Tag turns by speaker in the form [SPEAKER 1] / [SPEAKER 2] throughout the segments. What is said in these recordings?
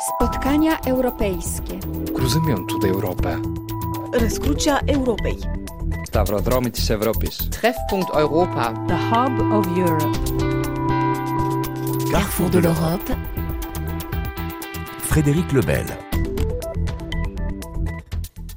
[SPEAKER 1] Spotkania europejsche.
[SPEAKER 2] Rozumiem tutaj
[SPEAKER 3] Europę. Rescrucia
[SPEAKER 4] Europei. Stavrodromitis Europis.
[SPEAKER 5] Treffpunkt Europa.
[SPEAKER 6] The Hub of Europe.
[SPEAKER 7] Carrefour de l'Europe.
[SPEAKER 8] Frédéric Lebel.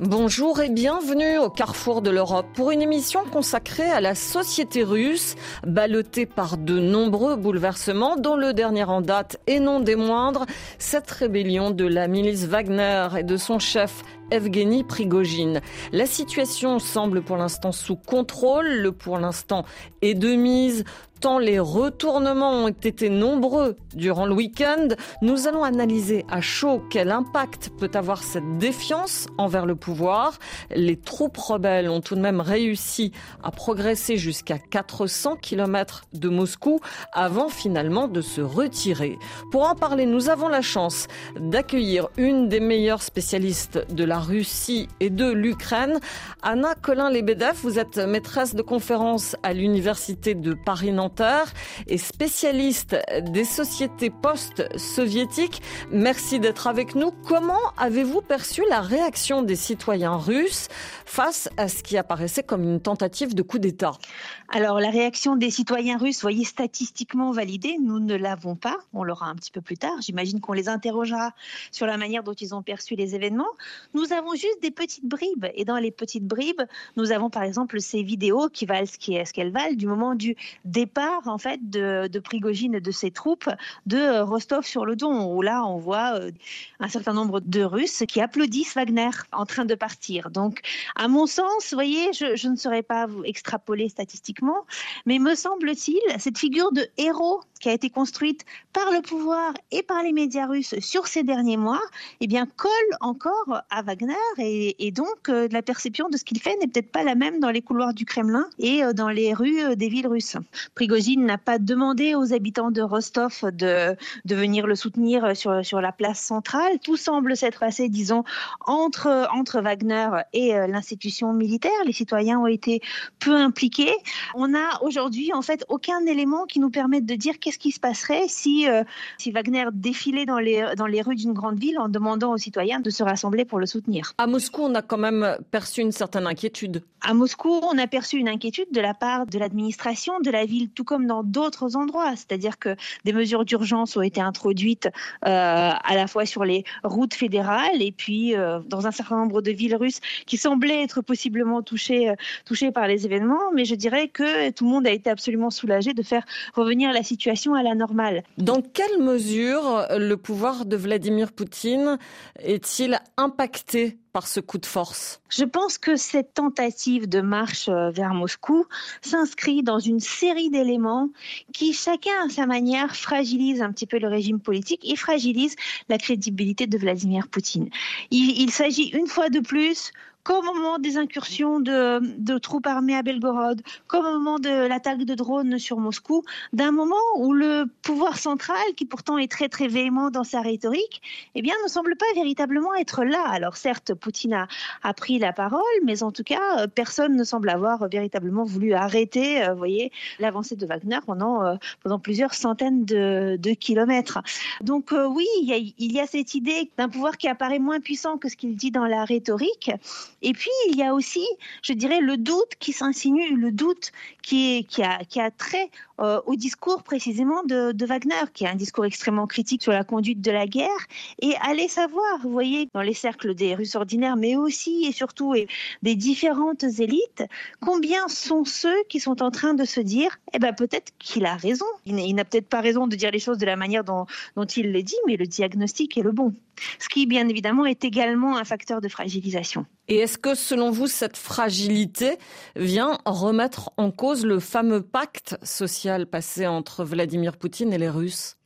[SPEAKER 9] Bonjour et bienvenue au Carrefour de l'Europe pour une émission consacrée à la société russe, ballottée par de nombreux bouleversements, dont le dernier en date et non des moindres, cette rébellion de la milice Wagner et de son chef Evgeny Prigogine. La situation semble pour l'instant sous contrôle, le pour l'instant est de mise tant les retournements ont été nombreux durant le week-end, nous allons analyser à chaud quel impact peut avoir cette défiance envers le pouvoir. Les troupes rebelles ont tout de même réussi à progresser jusqu'à 400 km de Moscou avant finalement de se retirer. Pour en parler, nous avons la chance d'accueillir une des meilleures spécialistes de la Russie et de l'Ukraine, Anna Colin-Lebedev. Vous êtes maîtresse de conférence à l'Université de Paris-Nanterre et spécialiste des sociétés post-soviétiques. Merci d'être avec nous. Comment avez-vous perçu la réaction des citoyens russes face à ce qui apparaissait comme une tentative de coup d'État?
[SPEAKER 10] Alors, la réaction des citoyens russes, voyez, statistiquement validée, nous ne l'avons pas. On l'aura un petit peu plus tard. J'imagine qu'on les interrogera sur la manière dont ils ont perçu les événements. Nous avons juste des petites bribes. Et dans les petites bribes, nous avons par exemple ces vidéos qui valent ce qu'elles valent du moment du départ en fait de, Prigogine et de ses troupes de euh, Rostov-sur-le-Don, où là on voit euh, un certain nombre de Russes qui applaudissent Wagner en train de partir. Donc, à mon sens, vous voyez, je, ne saurais pas vous extrapoler statistiquement, mais me semble-t-il, cette figure de héros qui a été construite par le pouvoir et par les médias russes sur ces derniers mois, eh bien, colle encore à Wagner et, et donc euh, la perception de ce qu'il fait n'est peut-être pas la même dans les couloirs du Kremlin et dans les rues des villes russes. Prigogine n'a pas demandé aux habitants de Rostov de, de venir le soutenir sur, sur la place centrale. Tout semble s'être passé, disons, entre, entre Wagner et euh, l'institution militaire. Les citoyens ont été peu impliqués. On n'a aujourd'hui, en fait, aucun élément qui nous permette de dire qu'est-ce qui se passerait si, euh, si Wagner défilait dans les, dans les rues d'une grande ville en demandant aux citoyens de se rassembler pour le soutenir.
[SPEAKER 9] À Moscou, on a quand même perçu une certaine inquiétude.
[SPEAKER 10] À Moscou, on a perçu une inquiétude de la part de l'administration de la ville tout comme dans d'autres endroits. C'est-à-dire que des mesures d'urgence ont été introduites euh, à la fois sur les routes fédérales et puis euh, dans un certain nombre de villes russes qui semblaient être possiblement touchées, euh, touchées par les événements. Mais je dirais que tout le monde a été absolument soulagé de faire revenir la situation à la normale.
[SPEAKER 9] Dans quelle mesure le pouvoir de Vladimir Poutine est-il impacté par ce coup de force
[SPEAKER 10] Je pense que cette tentative de marche euh, vers Moscou s'inscrit dans une série d'éléments qui, chacun à sa manière, fragilisent un petit peu le régime politique et fragilisent la crédibilité de Vladimir Poutine. Il s'agit une fois de plus comme au moment des incursions de, troupes armées à Belgorod, comme au moment de l'attaque de drones sur Moscou, d'un moment où le pouvoir central, qui pourtant est très très véhément dans sa rhétorique, eh bien ne semble pas véritablement être là. Alors certes, Poutine a, pris la parole, mais en tout cas, personne ne semble avoir véritablement voulu arrêter, euh, voyez, l'avancée de Wagner pendant, euh, plusieurs centaines de, kilomètres. Donc euh, oui, il y a cette idée d'un pouvoir qui apparaît moins puissant que ce qu'il dit dans la rhétorique. Et puis, il y a aussi, je dirais, le doute qui s'insinue, le doute qui, a, a trait euh, au discours précisément de, Wagner, qui est un discours extrêmement critique sur la conduite de la guerre. Et allez savoir, vous voyez, dans les cercles des Russes ordinaires, mais aussi et surtout des différentes élites, combien sont ceux qui sont en train de se dire, eh ben peut-être qu'il a raison. Il n'a peut-être pas raison de dire les choses de la manière dont, dont il les dit, mais le diagnostic est le bon. Ce qui, bien évidemment, est également un facteur de fragilisation.
[SPEAKER 9] Et est-ce que, selon vous, cette fragilité vient remettre en cause le fameux pacte social passé entre Vladimir Poutine et les Russes?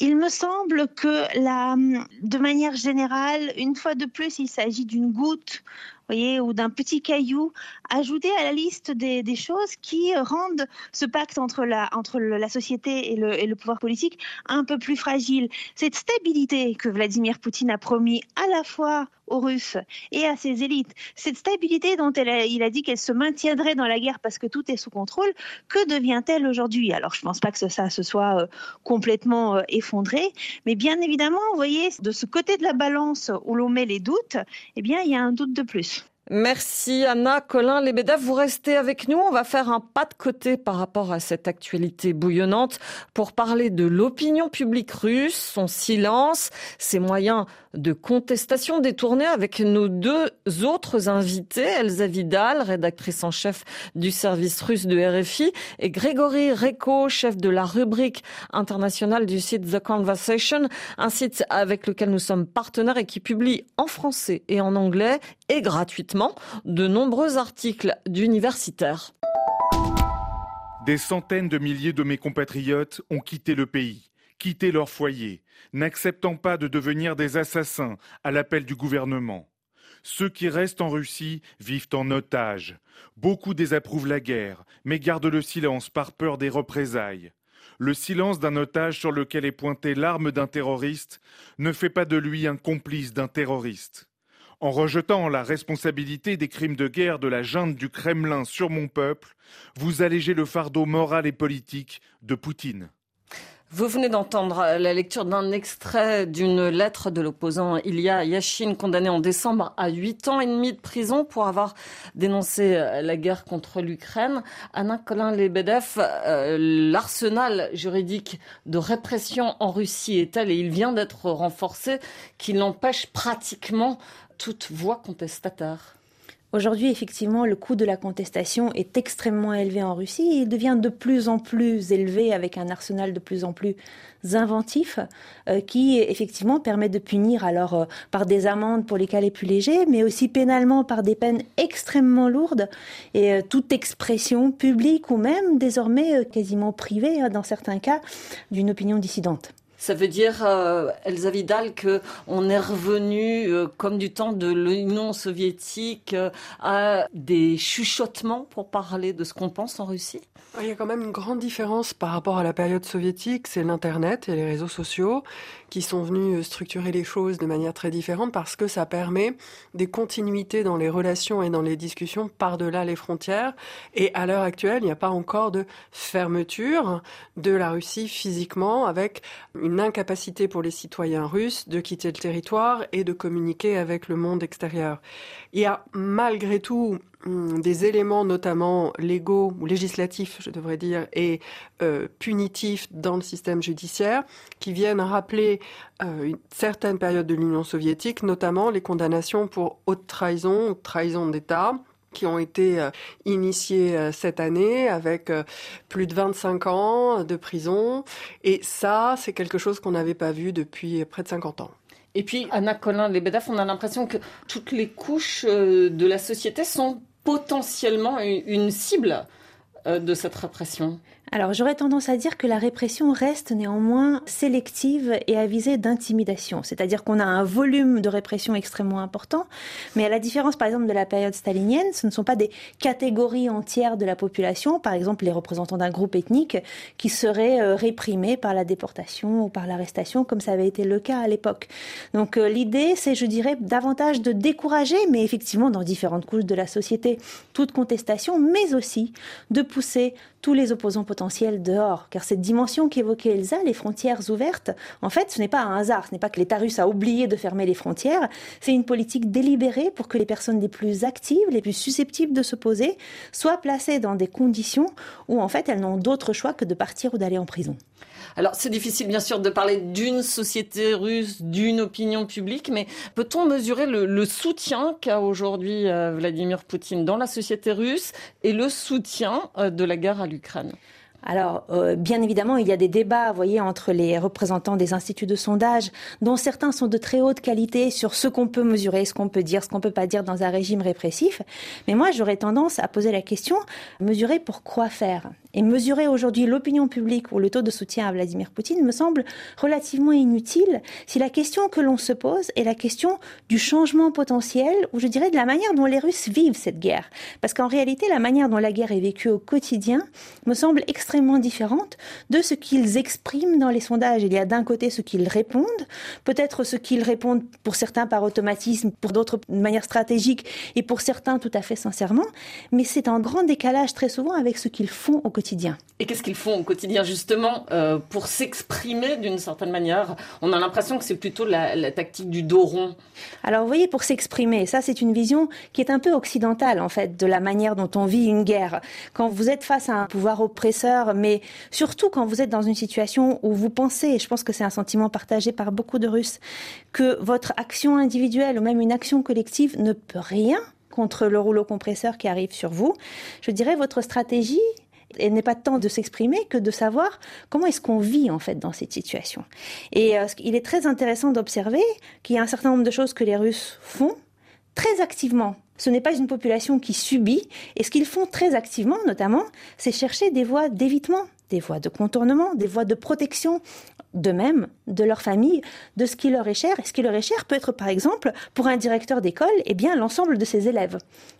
[SPEAKER 10] Il me semble que la, de manière générale, une fois de plus, il s'agit d'une goutte voyez, ou d'un petit caillou ajouté à la liste des, choses qui rendent ce pacte entre la, société et le, et le pouvoir politique un peu plus fragile. Cette stabilité que Vladimir Poutine a promis à la fois
[SPEAKER 11] aux Russes et à ses élites cette stabilité dont il a dit qu'elle se maintiendrait dans la guerre parce que tout est sous contrôle, que devient-elle aujourd'hui? Alors je ne pense pas que ça se soit euh, complètement euh, effondré, mais bien évidemment, vous voyez, de ce côté de la balance où l'on met les doutes, eh bien il y a un doute de plus.
[SPEAKER 9] Merci Anna, Colin, Lebedev, vous restez avec nous. On va faire un pas de côté par rapport à cette actualité bouillonnante pour parler de l'opinion publique russe, son silence, ses moyens de contestation détournés avec nos deux autres invités, Elsa Vidal, rédactrice en chef du service russe de RFI, et Grégory Reko, chef de la rubrique internationale du site The Conversation, un site avec lequel nous sommes partenaires et qui publie en français et en anglais et gratuitement de nombreux articles d'universitaires.
[SPEAKER 12] Des centaines de milliers de mes compatriotes ont quitté le pays, quitté leur foyer, n'acceptant pas de devenir des assassins à l'appel du gouvernement. Ceux qui restent en Russie vivent en otage. Beaucoup désapprouvent la guerre, mais gardent le silence par peur des représailles. Le silence d'un otage sur lequel est pointée l'arme d'un terroriste ne fait pas de lui un complice d'un terroriste. En rejetant la responsabilité des crimes de guerre de la junte du Kremlin sur mon peuple, vous allégez le fardeau moral et politique de Poutine.
[SPEAKER 9] Vous venez d'entendre la lecture d'un extrait d'une lettre de l'opposant Ilya Yashin, condamné en décembre à huit ans et demi de prison pour avoir dénoncé la guerre contre l'Ukraine. Anna Colin-Lebedev, euh, l'arsenal juridique de répression en Russie est tel, et il vient d'être renforcé, qu'il empêche pratiquement toute voix contestataire.
[SPEAKER 10] Aujourd'hui, effectivement, le coût de la contestation est extrêmement élevé en Russie. Il devient de plus en plus élevé avec un arsenal de plus en plus inventif euh, qui, effectivement, permet de punir alors euh, par des amendes pour les cas les plus légers, mais aussi pénalement par des peines extrêmement lourdes et euh, toute expression publique ou même désormais quasiment privée, hein, dans certains cas, d'une opinion dissidente.
[SPEAKER 9] Ça veut dire, euh, Elsa Vidal, qu'on est revenu, euh, comme du temps de l'Union soviétique, euh, à des chuchotements pour parler de ce qu'on pense en Russie.
[SPEAKER 13] Il y a quand même une grande différence par rapport à la période soviétique, c'est l'Internet et les réseaux sociaux qui sont venus structurer les choses de manière très différente parce que ça permet des continuités dans les relations et dans les discussions par-delà les frontières. Et à l'heure actuelle, il n'y a pas encore de fermeture de la Russie physiquement avec une incapacité pour les citoyens russes de quitter le territoire et de communiquer avec le monde extérieur. Il y a malgré tout des éléments notamment légaux ou législatifs, je devrais dire, et euh, punitifs dans le système judiciaire qui viennent rappeler euh, une certaine période de l'Union soviétique, notamment les condamnations pour haute trahison trahison d'État qui ont été euh, initiés euh, cette année avec euh, plus de 25 ans de prison. Et ça, c'est quelque chose qu'on n'avait pas vu depuis près de 50 ans.
[SPEAKER 9] Et puis, Anna Colin-Lebedev, on a l'impression que toutes les couches de la société sont potentiellement une cible de cette répression.
[SPEAKER 10] Alors j'aurais tendance à dire que la répression reste néanmoins sélective et à visée d'intimidation. C'est-à-dire qu'on a un volume de répression extrêmement important, mais à la différence par exemple de la période stalinienne, ce ne sont pas des catégories entières de la population, par exemple les représentants d'un groupe ethnique, qui seraient euh, réprimés par la déportation ou par l'arrestation, comme ça avait été le cas à l'époque. Donc euh, l'idée, c'est, je dirais, davantage de décourager, mais effectivement dans différentes couches de la société, toute contestation, mais aussi de tous les opposants potentiels dehors. Car cette dimension qu'évoquait Elsa, les frontières ouvertes, en fait, ce n'est pas un hasard, ce n'est pas que l'État russe a oublié de fermer les frontières, c'est une politique délibérée pour que les personnes les plus actives, les plus susceptibles de se poser, soient placées dans des conditions où, en fait, elles n'ont d'autre choix que de partir ou d'aller en prison.
[SPEAKER 9] Alors c'est difficile bien sûr de parler d'une société russe, d'une opinion publique, mais peut-on mesurer le, soutien qu'a aujourd'hui euh, Vladimir Poutine dans la société russe et le soutien euh, de la guerre à l'Ukraine?
[SPEAKER 10] Alors, euh, bien évidemment, il y a des débats, vous voyez, entre les représentants des instituts de sondage, dont certains sont de très haute qualité sur ce qu'on peut mesurer, ce qu'on peut dire, ce qu'on peut pas dire dans un régime répressif. Mais moi, j'aurais tendance à poser la question mesurer pour quoi faire? Et mesurer aujourd'hui l'opinion publique ou le taux de soutien à Vladimir Poutine me semble relativement inutile si la question que l'on se pose est la question du changement potentiel ou je dirais de la manière dont les Russes vivent cette guerre. Parce qu'en réalité, la manière dont la guerre est vécue au quotidien me semble extrêmement différente de ce qu'ils expriment dans les sondages. Il y a d'un côté ce qu'ils répondent, peut-être ce qu'ils répondent pour certains par automatisme, pour d'autres de manière stratégique et pour certains tout à fait sincèrement, mais c'est en grand décalage très souvent avec ce qu'ils font au quotidien.
[SPEAKER 9] Et qu'est-ce qu'ils font au quotidien justement euh, pour s'exprimer d'une certaine manière? On a l'impression que c'est plutôt la, la, tactique du dos rond.
[SPEAKER 10] Alors vous voyez, pour s'exprimer, ça c'est une vision qui est un peu occidentale en fait de la manière dont on vit une guerre. Quand vous êtes face à un pouvoir oppresseur, mais surtout quand vous êtes dans une situation où vous pensez, et je pense que c'est un sentiment partagé par beaucoup de Russes, que votre action individuelle ou même une action collective ne peut rien contre le rouleau compresseur qui arrive sur vous, je dirais votre stratégie elle n'est pas tant de s'exprimer que de savoir comment est-ce qu'on vit en fait dans cette situation. Et euh, il est très intéressant d'observer qu'il y a un certain nombre de choses que les Russes font très activement. Ce n'est pas une population qui subit, et ce qu'ils font très activement, notamment, c'est chercher des voies d'évitement, des voies de contournement, des voies de protection d'eux-mêmes, de leur famille, de ce qui leur est cher. Et ce qui leur est cher peut être, par exemple, pour un directeur d'école, eh bien, l'ensemble de ses élèves.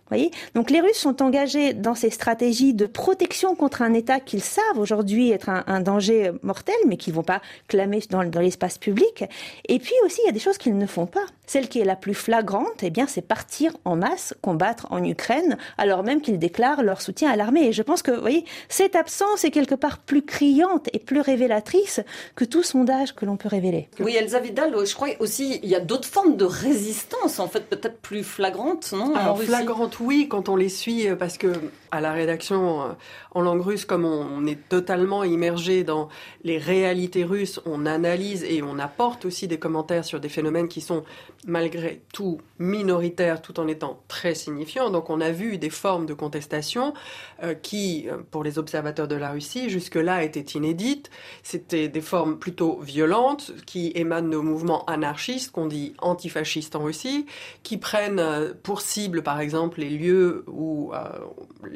[SPEAKER 10] Voyez Donc les Russes sont engagés dans ces stratégies de protection contre un État qu'ils savent aujourd'hui être un, un, danger mortel, mais qu'ils ne vont pas clamer dans, dans l'espace public. Et puis aussi, il y a des choses qu'ils ne font pas. Celle qui est la plus flagrante, eh bien, c'est partir en masse combattre en Ukraine, alors même qu'ils déclarent leur soutien à l'armée. Et je pense que, vous voyez, cette absence est quelque part plus criante et plus révélatrice que tout sondage que l'on peut révéler.
[SPEAKER 9] Oui, Elsa Vidal, je crois aussi, il y a d'autres formes de résistance, en fait, peut-être plus flagrantes, non
[SPEAKER 13] Alors, flagrantes, oui, quand on les suit, parce que à la rédaction euh, en langue russe, comme on est totalement immergé dans les réalités russes, on analyse et on apporte aussi des commentaires sur des phénomènes qui sont malgré tout minoritaires tout en étant très signifiants. Donc on a vu des formes de contestation euh, qui, euh, pour les observateurs de la Russie, jusque-là étaient inédites. C'était des formes plutôt violentes qui émanent de mouvements anarchistes, qu'on dit antifascistes en Russie, qui prennent pour cible par exemple les lieux où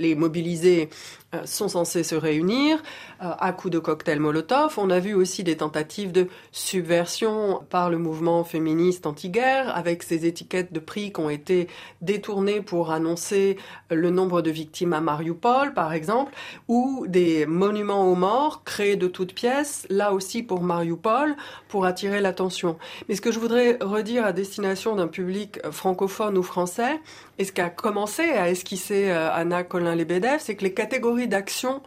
[SPEAKER 13] les mobilisés euh, sont censés se réunir euh, à coups de cocktails Molotov. On a vu aussi des tentatives de subversion par le mouvement féministe anti-guerre, avec ces étiquettes de prix qui ont été détournées pour annoncer le nombre de victimes à Mariupol, par exemple, ou des monuments aux morts créés de toutes pièces, là aussi pour Mariupol, pour attirer l'attention. Mais ce que je voudrais redire à destination d'un public francophone ou français, et ce qu'a commencé à esquisser euh, Anna Colin-Lebedev, c'est que les catégories d'action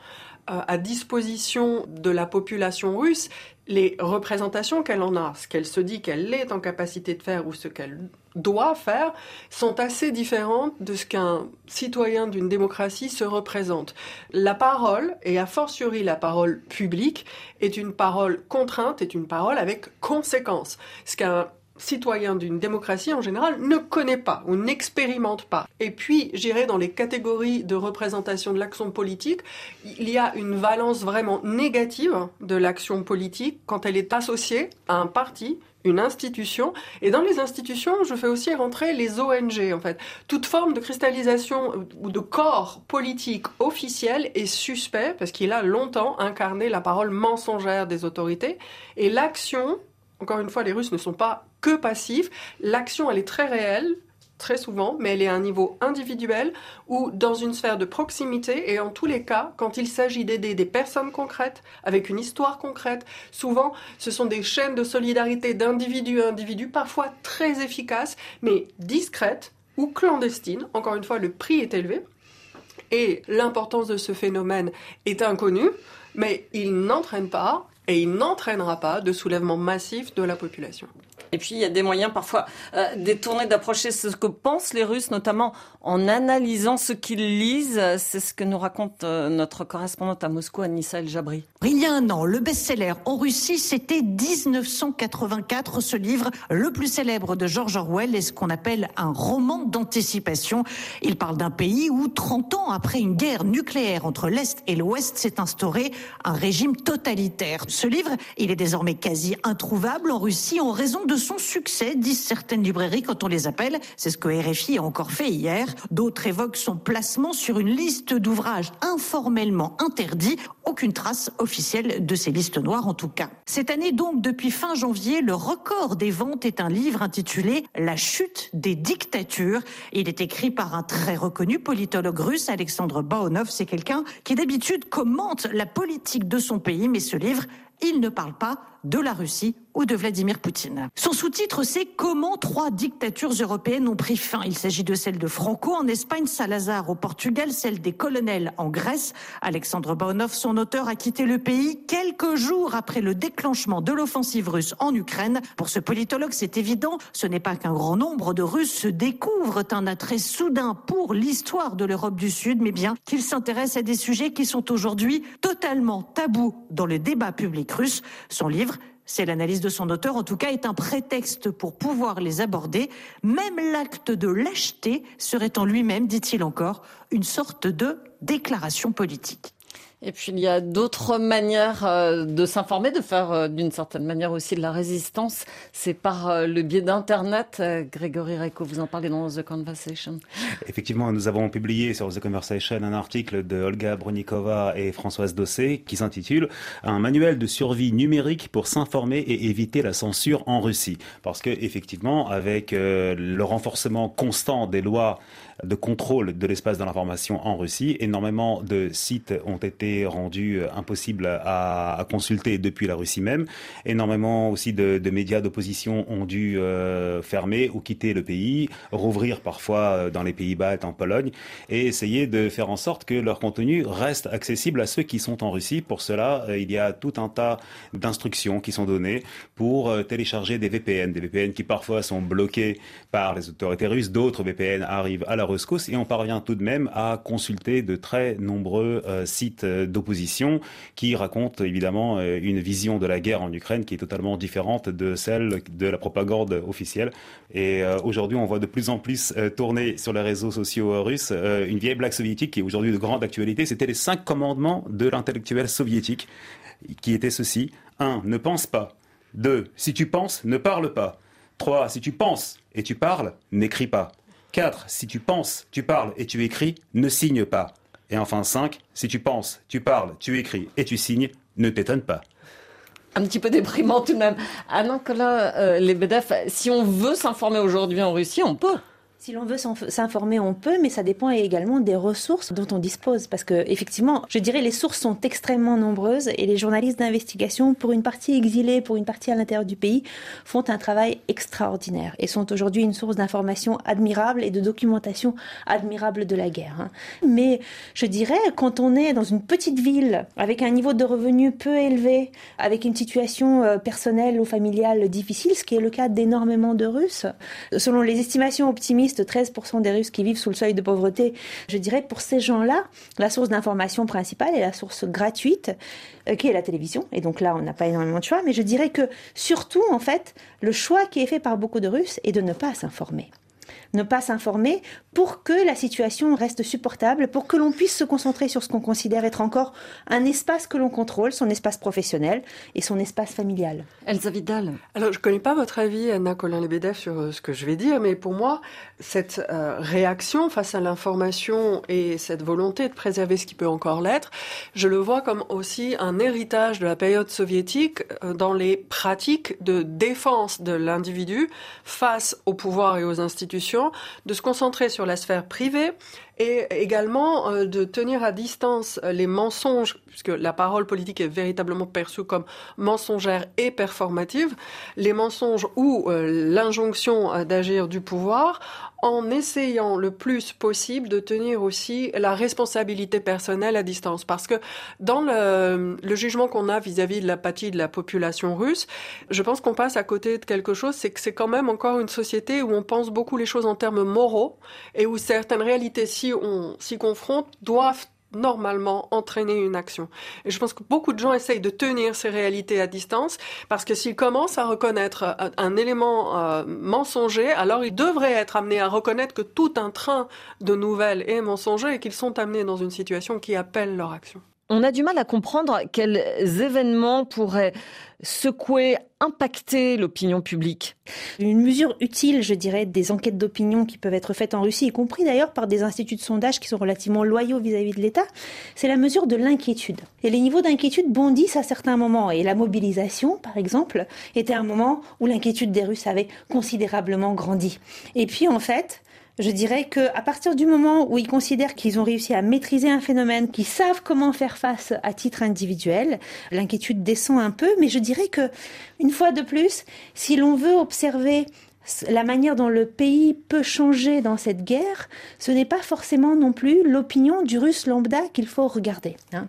[SPEAKER 13] euh, à disposition de la population russe, les représentations qu'elle en a, ce qu'elle se dit qu'elle est en capacité de faire ou ce qu'elle doit faire, sont assez différentes de ce qu'un citoyen d'une démocratie se représente. La parole, et a fortiori la parole publique, est une parole contrainte, est une parole avec conséquences. Ce qu'un citoyen d'une démocratie en général ne connaît pas ou n'expérimente pas. Et puis, j'irai dans les catégories de représentation de l'action politique, il y a une valence vraiment négative de l'action politique quand elle est associée à un parti, une institution. Et dans les institutions, je fais aussi rentrer les ONG, en fait. Toute forme de cristallisation ou de corps politique officiel est suspect parce qu'il a longtemps incarné la parole mensongère des autorités. Et l'action encore une fois, les Russes ne sont pas que passifs. L'action, elle est très réelle, très souvent, mais elle est à un niveau individuel ou dans une sphère de proximité. Et en tous les cas, quand il s'agit d'aider des personnes concrètes, avec une histoire concrète, souvent ce sont des chaînes de solidarité d'individu à individu, parfois très efficaces, mais discrètes ou clandestines. Encore une fois, le prix est élevé. Et l'importance de ce phénomène est inconnue, mais il n'entraîne pas et il n'entraînera pas de soulèvement massif de la population.
[SPEAKER 9] Et puis il y a des moyens parfois euh, détournés d'approcher ce que pensent les Russes, notamment en analysant ce qu'ils lisent. C'est ce que nous raconte euh, notre correspondante à Moscou, Anissa El Jabri.
[SPEAKER 14] Il y a un an, le best-seller en Russie, c'était 1984. Ce livre, le plus célèbre de George Orwell, est ce qu'on appelle un roman d'anticipation. Il parle d'un pays où, 30 ans après une guerre nucléaire entre l'Est et l'Ouest, s'est instauré un régime totalitaire. Ce livre, il est désormais quasi introuvable en Russie en raison de son succès, disent certaines librairies quand on les appelle. C'est ce que RFI a encore fait hier. D'autres évoquent son placement sur une liste d'ouvrages informellement interdits. Aucune trace officielle de ces listes noires en tout cas. Cette année donc, depuis fin janvier, le record des ventes est un livre intitulé La chute des dictatures. Il est écrit par un très reconnu politologue russe, Alexandre Baonov. C'est quelqu'un qui d'habitude commente la politique de son pays, mais ce livre, il ne parle pas de la Russie ou de Vladimir Poutine. Son sous-titre, c'est Comment trois dictatures européennes ont pris fin. Il s'agit de celle de Franco en Espagne, Salazar au Portugal, celle des colonels en Grèce. Alexandre Baonov, son auteur, a quitté le pays quelques jours après le déclenchement de l'offensive russe en Ukraine. Pour ce politologue, c'est évident, ce n'est pas qu'un grand nombre de Russes se découvrent un attrait soudain pour l'histoire de l'Europe du Sud, mais bien qu'ils s'intéressent à des sujets qui sont aujourd'hui totalement tabous dans le débat public russe. Son livre c'est l'analyse de son auteur, en tout cas, est un prétexte pour pouvoir les aborder. Même l'acte de lâcheté serait en lui-même, dit-il encore, une sorte de déclaration politique.
[SPEAKER 9] Et puis il y a d'autres manières euh, de s'informer, de faire euh, d'une certaine manière aussi de la résistance. C'est par euh, le biais d'Internet. Grégory Reco, vous en parlez dans The Conversation.
[SPEAKER 15] Effectivement, nous avons publié sur The Conversation un article de Olga Bronikova et Françoise Dossé qui s'intitule Un manuel de survie numérique pour s'informer et éviter la censure en Russie. Parce que effectivement, avec le renforcement constant des lois de contrôle de l'espace de l'information en Russie. Énormément de sites ont été rendus euh, impossibles à, consulter depuis la Russie même. Énormément aussi de, médias d'opposition ont dû euh, fermer ou quitter le pays, rouvrir parfois euh, dans les Pays-Bas et en Pologne, et essayer de faire en sorte que leur contenu reste accessible à ceux qui sont en Russie. Pour cela, il y a tout un tas d'instructions qui sont données pour télécharger des VPN, des VPN qui parfois sont bloqués par les autorités russes, d'autres VPN arrivent à la et on parvient tout de même à consulter de très nombreux euh, sites euh, d'opposition qui racontent évidemment euh, une vision de la guerre en Ukraine qui est totalement différente de celle de la propagande officielle. Et aujourd'hui, on voit de plus en plus tourner sur les réseaux sociaux russes une vieille blague soviétique qui est aujourd'hui de grande actualité. C'était les cinq commandements de l'intellectuel soviétique qui étaient ceci. 1. Ne pense pas. 2. Si tu penses, ne parle pas. 3. Si tu penses et tu parles, n'écris pas. 4. Si tu penses, tu parles et tu éclis, ne signe pas. Et enfin 5. Si tu penses, tu parles, tu écris et tu signes, ne t'étonne pas
[SPEAKER 9] un petit peu déprimant tout de même. Ah là, euh, les BDF, si on veut s'informer aujourd'hui en Russie, on peut.
[SPEAKER 10] Si l'on veut s'informer, on peut, mais ça dépend également des ressources dont on dispose. Parce que, effectivement, je dirais, les sources sont extrêmement nombreuses et les journalistes d'investigation, pour une partie exilée, pour une partie à l'intérieur du pays, font un travail extraordinaire et sont aujourd'hui une source d'information admirable et de documentation admirable de la guerre. Hein. Mais je dirais, quand on est dans une petite ville avec un niveau de revenus peu élevé, avec une situation euh, personnelle ou familiale difficile, ce qui est le cas d'énormément de Russes, selon les estimations optimistes, 13% des Russes qui vivent sous le seuil de pauvreté. Je dirais pour ces gens-là, la source d'information principale est la source gratuite, euh, qui est la télévision. Et donc là, on n'a pas énormément de choix. Mais je dirais que surtout, en fait, le choix qui est fait par beaucoup de Russes est de ne pas s'informer ne pas s'informer pour que la situation reste supportable, pour que l'on puisse se concentrer sur ce qu'on considère être encore un espace que l'on contrôle, son espace professionnel et son espace familial.
[SPEAKER 9] Elsa Vidal.
[SPEAKER 13] Alors, je ne connais pas votre avis, Anna Colin-Lebedev, sur euh, ce que je vais dire, mais pour moi, cette euh, réaction face à l'information et cette volonté de préserver ce qui peut encore l'être, je le vois comme aussi un héritage de la période soviétique euh, dans les pratiques de défense de l'individu face au pouvoir et aux institutions de se concentrer sur la sphère privée et également euh, de tenir à distance euh, les mensonges, puisque la parole politique est véritablement perçue comme mensongère et performative, les mensonges ou euh, l'injonction d'agir du pouvoir, en essayant le plus possible de tenir aussi la responsabilité personnelle à distance. Parce que dans le, le jugement qu'on a vis-à-vis de l'apathie de la population russe, je pense qu'on passe à côté de quelque chose, c'est que c'est quand même encore une société où on pense beaucoup les choses en termes moraux et où certaines réalités, si on s'y confronte, doivent normalement entraîner une action. Et je pense que beaucoup de gens essayent de tenir ces réalités à distance parce que s'ils commencent à reconnaître un élément euh, mensonger, alors ils devraient être amenés à reconnaître que tout un train de nouvelles est mensonger et qu'ils sont amenés dans une situation qui appelle leur action.
[SPEAKER 9] On a du mal à comprendre quels événements pourraient secouer, impacter l'opinion publique
[SPEAKER 10] Une mesure utile, je dirais, des enquêtes d'opinion qui peuvent être faites en Russie, y compris d'ailleurs par des instituts de sondage qui sont relativement loyaux vis-à-vis de l'État, c'est la mesure de l'inquiétude. Et les niveaux d'inquiétude bondissent à certains moments. Et la mobilisation, par exemple, était un moment où l'inquiétude des Russes avait considérablement grandi. Et puis, en fait, je dirais que à partir du moment où ils considèrent qu'ils ont réussi à maîtriser un phénomène, qu'ils savent comment faire face à titre individuel, l'inquiétude descend un peu. Mais je dirais que, une fois de plus, si l'on veut observer la manière dont le pays peut changer dans cette guerre, ce n'est pas forcément non plus l'opinion du russe lambda qu'il faut regarder. Hein.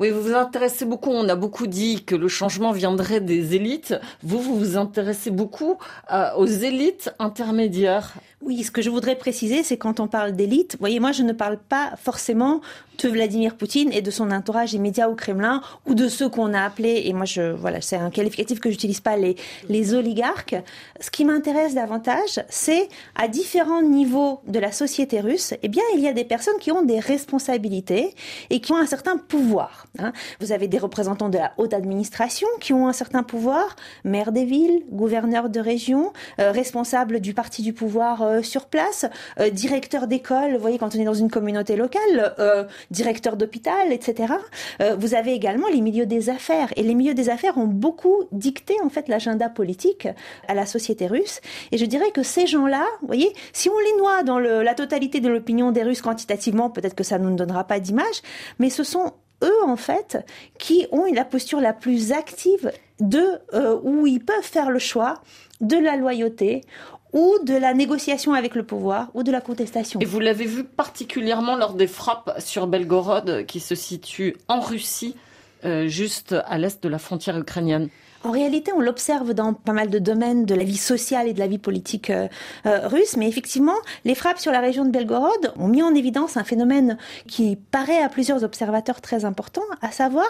[SPEAKER 9] Oui, vous vous intéressez beaucoup. On a beaucoup dit que le changement viendrait des élites. Vous, vous vous intéressez beaucoup euh, aux élites intermédiaires.
[SPEAKER 10] Oui, ce que je voudrais préciser, c'est quand on parle d'élite, voyez, moi je ne parle pas forcément de Vladimir Poutine et de son entourage immédiat au Kremlin ou de ceux qu'on a appelés, et moi je, voilà, c'est un qualificatif que j'utilise pas, les, les oligarques. Ce qui m'intéresse davantage, c'est à différents niveaux de la société russe, eh bien, il y a des personnes qui ont des responsabilités et qui ont un certain pouvoir. Hein. Vous avez des représentants de la haute administration qui ont un certain pouvoir, maire des villes, gouverneur de région, euh, responsable du parti du pouvoir euh, sur place, euh, directeur d'école, vous voyez, quand on est dans une communauté locale, euh, directeur d'hôpital, etc. vous avez également les milieux des affaires. Et les milieux des affaires ont beaucoup dicté, en fait, l'agenda politique à la société russe. Et je dirais que ces gens-là, vous voyez, si on les noie dans la totalité de l'opinion des Russes quantitativement, peut-être que ça ne nous donnera pas d'image, mais ce sont eux, en fait, qui ont la posture la plus active de où ils peuvent faire le choix de la loyauté ou de la négociation avec le pouvoir ou de la contestation.
[SPEAKER 9] Et vous l'avez vu particulièrement lors des frappes sur Belgorod qui se situe en Russie, euh, juste à l'est de la frontière ukrainienne.
[SPEAKER 10] En réalité, on l'observe dans pas mal de domaines de la vie sociale et de la vie politique euh, euh, russe, mais effectivement, les frappes sur la région de Belgorod ont mis en évidence un phénomène qui paraît à plusieurs observateurs très important, à savoir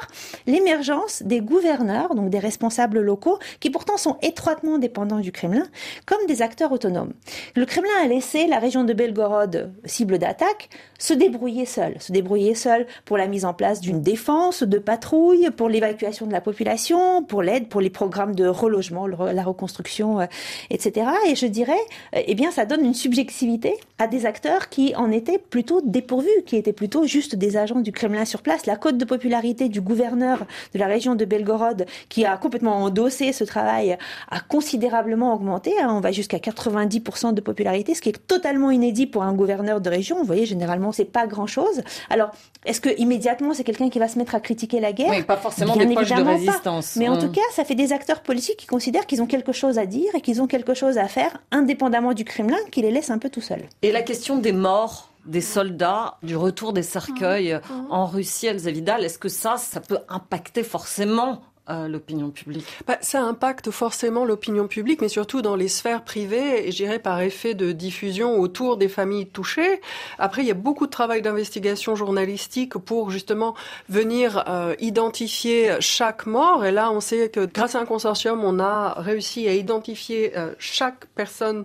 [SPEAKER 10] l'émergence des gouverneurs, donc des responsables locaux, qui pourtant sont étroitement dépendants du Kremlin, comme des acteurs autonomes. Le Kremlin a laissé la région de Belgorod, cible d'attaque, se débrouiller seul, se débrouiller seul pour la mise en place d'une défense, de patrouilles, pour l'évacuation de la population, pour l'aide, pour les programmes de relogement, la reconstruction, euh, etc. Et je dirais, euh, eh bien, ça donne une subjectivité à des acteurs qui en étaient plutôt dépourvus, qui étaient plutôt juste des agents du Kremlin sur place. La cote de popularité du gouverneur de la région de Belgorod, qui a complètement endossé ce travail, a considérablement augmenté. Hein. On va jusqu'à 90% de popularité, ce qui est totalement inédit pour un gouverneur de région. Vous voyez, généralement, c'est pas grand-chose. Alors, est-ce que immédiatement c'est quelqu'un qui va se mettre à critiquer la guerre?
[SPEAKER 9] Oui, pas forcément des poches de résistance.
[SPEAKER 10] Mais en tout cas, ça fait des acteurs politiques qui considèrent qu'ils ont quelque chose à dire et qu'ils ont quelque chose à faire, indépendamment du Kremlin, qui les laisse un peu tout seuls.
[SPEAKER 9] Et la question des morts des soldats, du retour des cercueils mmh. en Russie, Elsa Vidal, est-ce que ça, ça peut impacter forcément l'opinion publique?
[SPEAKER 13] Bah, Ça impacte forcément l'opinion publique, mais surtout dans les sphères privées, et j'irais par effet de diffusion autour des familles touchées. Après, il y a beaucoup de travail d'investigation journalistique pour justement venir euh, identifier chaque mort. Et là, on sait que grâce à un consortium, on a réussi à identifier euh, chaque personne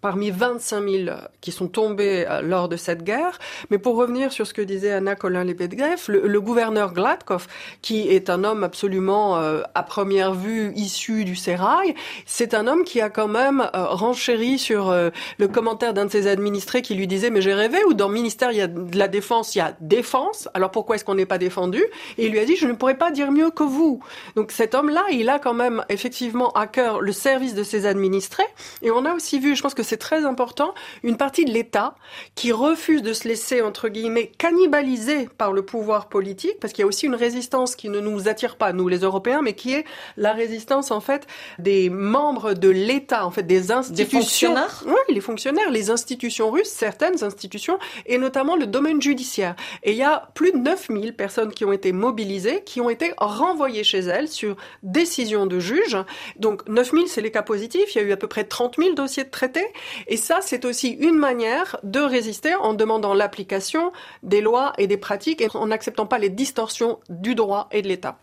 [SPEAKER 13] parmi 25 000 qui sont tombés euh, lors de cette guerre. Mais pour revenir sur ce que disait Anna Colin-Lebedgreff, le, le, gouverneur Gladkov, qui est un homme absolument euh, à première vue issu du sérail, c'est un homme qui a quand même euh, renchéri sur le commentaire d'un de ses administrés qui lui disait mais j'ai rêvé ou dans le ministère il y a de la défense, il y a défense. Alors pourquoi est-ce qu'on n'est pas défendu? Et il lui a dit je ne pourrais pas dire mieux que vous. Donc cet homme-là, il a quand même effectivement à cœur le service de ses administrés. Et on a aussi vu, je pense que c'est très important, une partie de l'État qui refuse de se laisser, entre guillemets, cannibaliser par le pouvoir politique, parce qu'il y a aussi une résistance qui ne nous attire pas, nous les Européens, mais qui est la résistance, en fait, des membres de l'État, en fait, des institutions.
[SPEAKER 9] Des fonctionnaires?
[SPEAKER 13] Oui, les fonctionnaires, les institutions russes, certaines institutions, et notamment le domaine judiciaire. Et il y a plus de 9000 personnes qui ont été mobilisées, qui ont été renvoyées chez elles sur décision de juge. Donc 9000, c'est les cas positifs. Il y a eu à peu près 30 000 dossiers de traités. Et ça, c'est aussi une manière de résister en demandant l'application des lois et des pratiques et en n'acceptant pas les distorsions du droit et de l'État.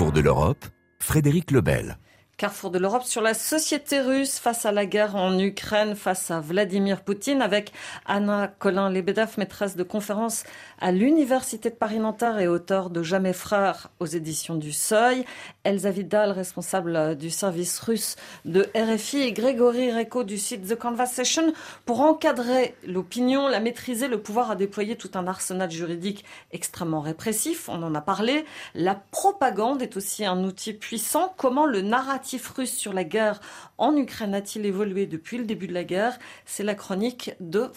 [SPEAKER 8] Carrefour de l'Europe, Frédéric Lebel.
[SPEAKER 9] Carrefour de l'Europe sur la société russe face à la guerre en Ukraine, face à Vladimir Poutine, avec Anna Colin-Lebedev, maîtresse de conférence à l'Université de Paris-Nanterre et auteur de Jamais frère aux éditions du Seuil. Elsa Vidal, responsable du service russe de RFI et Grégory Reco du site The Conversation pour encadrer l'opinion, la maîtriser, le pouvoir à déployer tout un arsenal juridique extrêmement répressif. On en a parlé. La propagande est aussi un outil puissant. Comment le narratif sur la guerre en Ukraine a-t-il évolué depuis le début de la guerre? C'est la chronique de.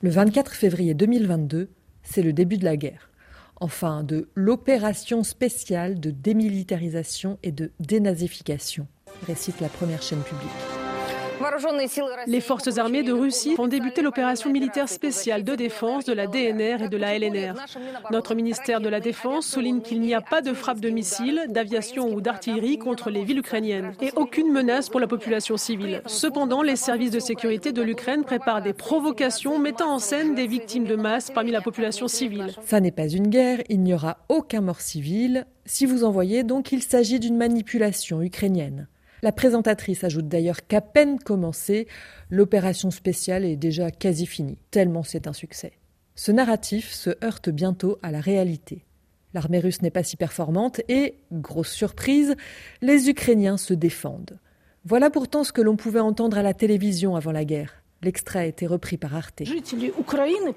[SPEAKER 16] Le 24 février 2022, c'est le début de la guerre. Enfin, de l'opération spéciale de démilitarisation et de dénazification, récite la première chaîne publique.
[SPEAKER 17] Les forces armées de Russie ont débuté l'opération militaire spéciale de défense de la DNR et de la LNR. Notre ministère de la Défense souligne qu'il n'y a pas de frappe de missiles, d'aviation ou d'artillerie contre les villes ukrainiennes et aucune menace pour la population civile. Cependant, les services de sécurité de l'Ukraine préparent des provocations mettant en scène des victimes de masse parmi la population civile.
[SPEAKER 16] Ça n'est pas une guerre, il n'y aura aucun mort civil. Si vous en voyez, donc, il s'agit d'une manipulation ukrainienne. La présentatrice ajoute d'ailleurs qu'à peine commencée, l'opération spéciale est déjà quasi finie, tellement c'est un succès. Ce narratif se heurte bientôt à la réalité. L'armée russe n'est pas si performante et, grosse surprise, les Ukrainiens se défendent. Voilà pourtant ce que l'on pouvait entendre à la télévision avant la guerre. L'extrait a été repris par Arte.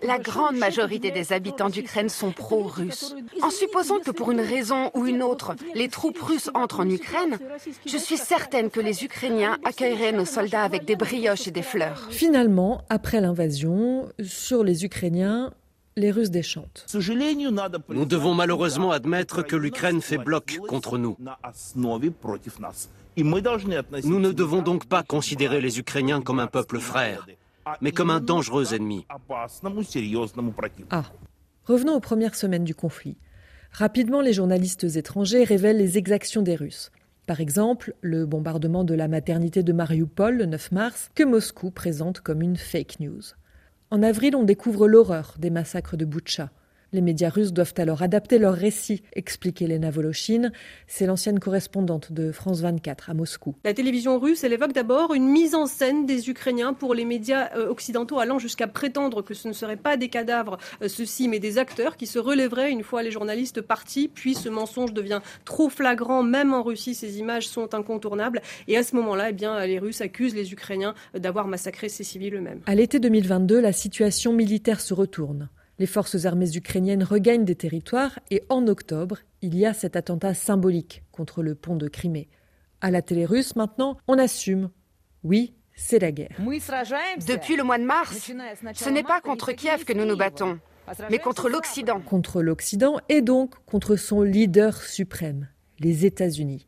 [SPEAKER 18] La grande majorité des habitants d'Ukraine sont pro-russes. En supposant que pour une raison ou une autre, les troupes russes entrent en Ukraine, je suis certaine que les Ukrainiens accueilleraient nos soldats avec des brioches et des fleurs.
[SPEAKER 16] Finalement, après l'invasion, sur les Ukrainiens, les Russes déchantent.
[SPEAKER 19] Nous devons malheureusement admettre que l'Ukraine fait bloc contre nous. Nous ne devons donc pas considérer les Ukrainiens comme un peuple frère, mais comme un dangereux ennemi.
[SPEAKER 16] Ah. Revenons aux premières semaines du conflit. Rapidement, les journalistes étrangers révèlent les exactions des Russes. Par exemple, le bombardement de la maternité de Mariupol le 9 mars, que Moscou présente comme une fake news. En avril, on découvre l'horreur des massacres de Boutcha. Les médias russes doivent alors adapter leur récit, explique Elena Volochine. C'est l'ancienne correspondante de France 24 à Moscou.
[SPEAKER 17] La télévision russe, elle évoque d'abord une mise en scène des Ukrainiens pour les médias euh, occidentaux, allant jusqu'à prétendre que ce ne seraient pas des cadavres, euh, ceux-ci, mais des acteurs qui se relèveraient une fois les journalistes partis. Puis ce mensonge devient trop flagrant, même en Russie, ces images sont incontournables. Et à ce moment-là, eh bien, les Russes accusent les Ukrainiens d'avoir massacré ces civils eux-mêmes.
[SPEAKER 16] À l'été 2022, la situation militaire se retourne. Les forces armées ukrainiennes regagnent des territoires et en octobre, il y a cet attentat symbolique contre le pont de Crimée. À la télé russe, maintenant, on assume. Oui, c'est la guerre.
[SPEAKER 18] Depuis le mois de mars, ce n'est pas contre Kiev que nous nous battons, mais contre l'Occident.
[SPEAKER 16] Contre l'Occident et donc contre son leader suprême, les États-Unis.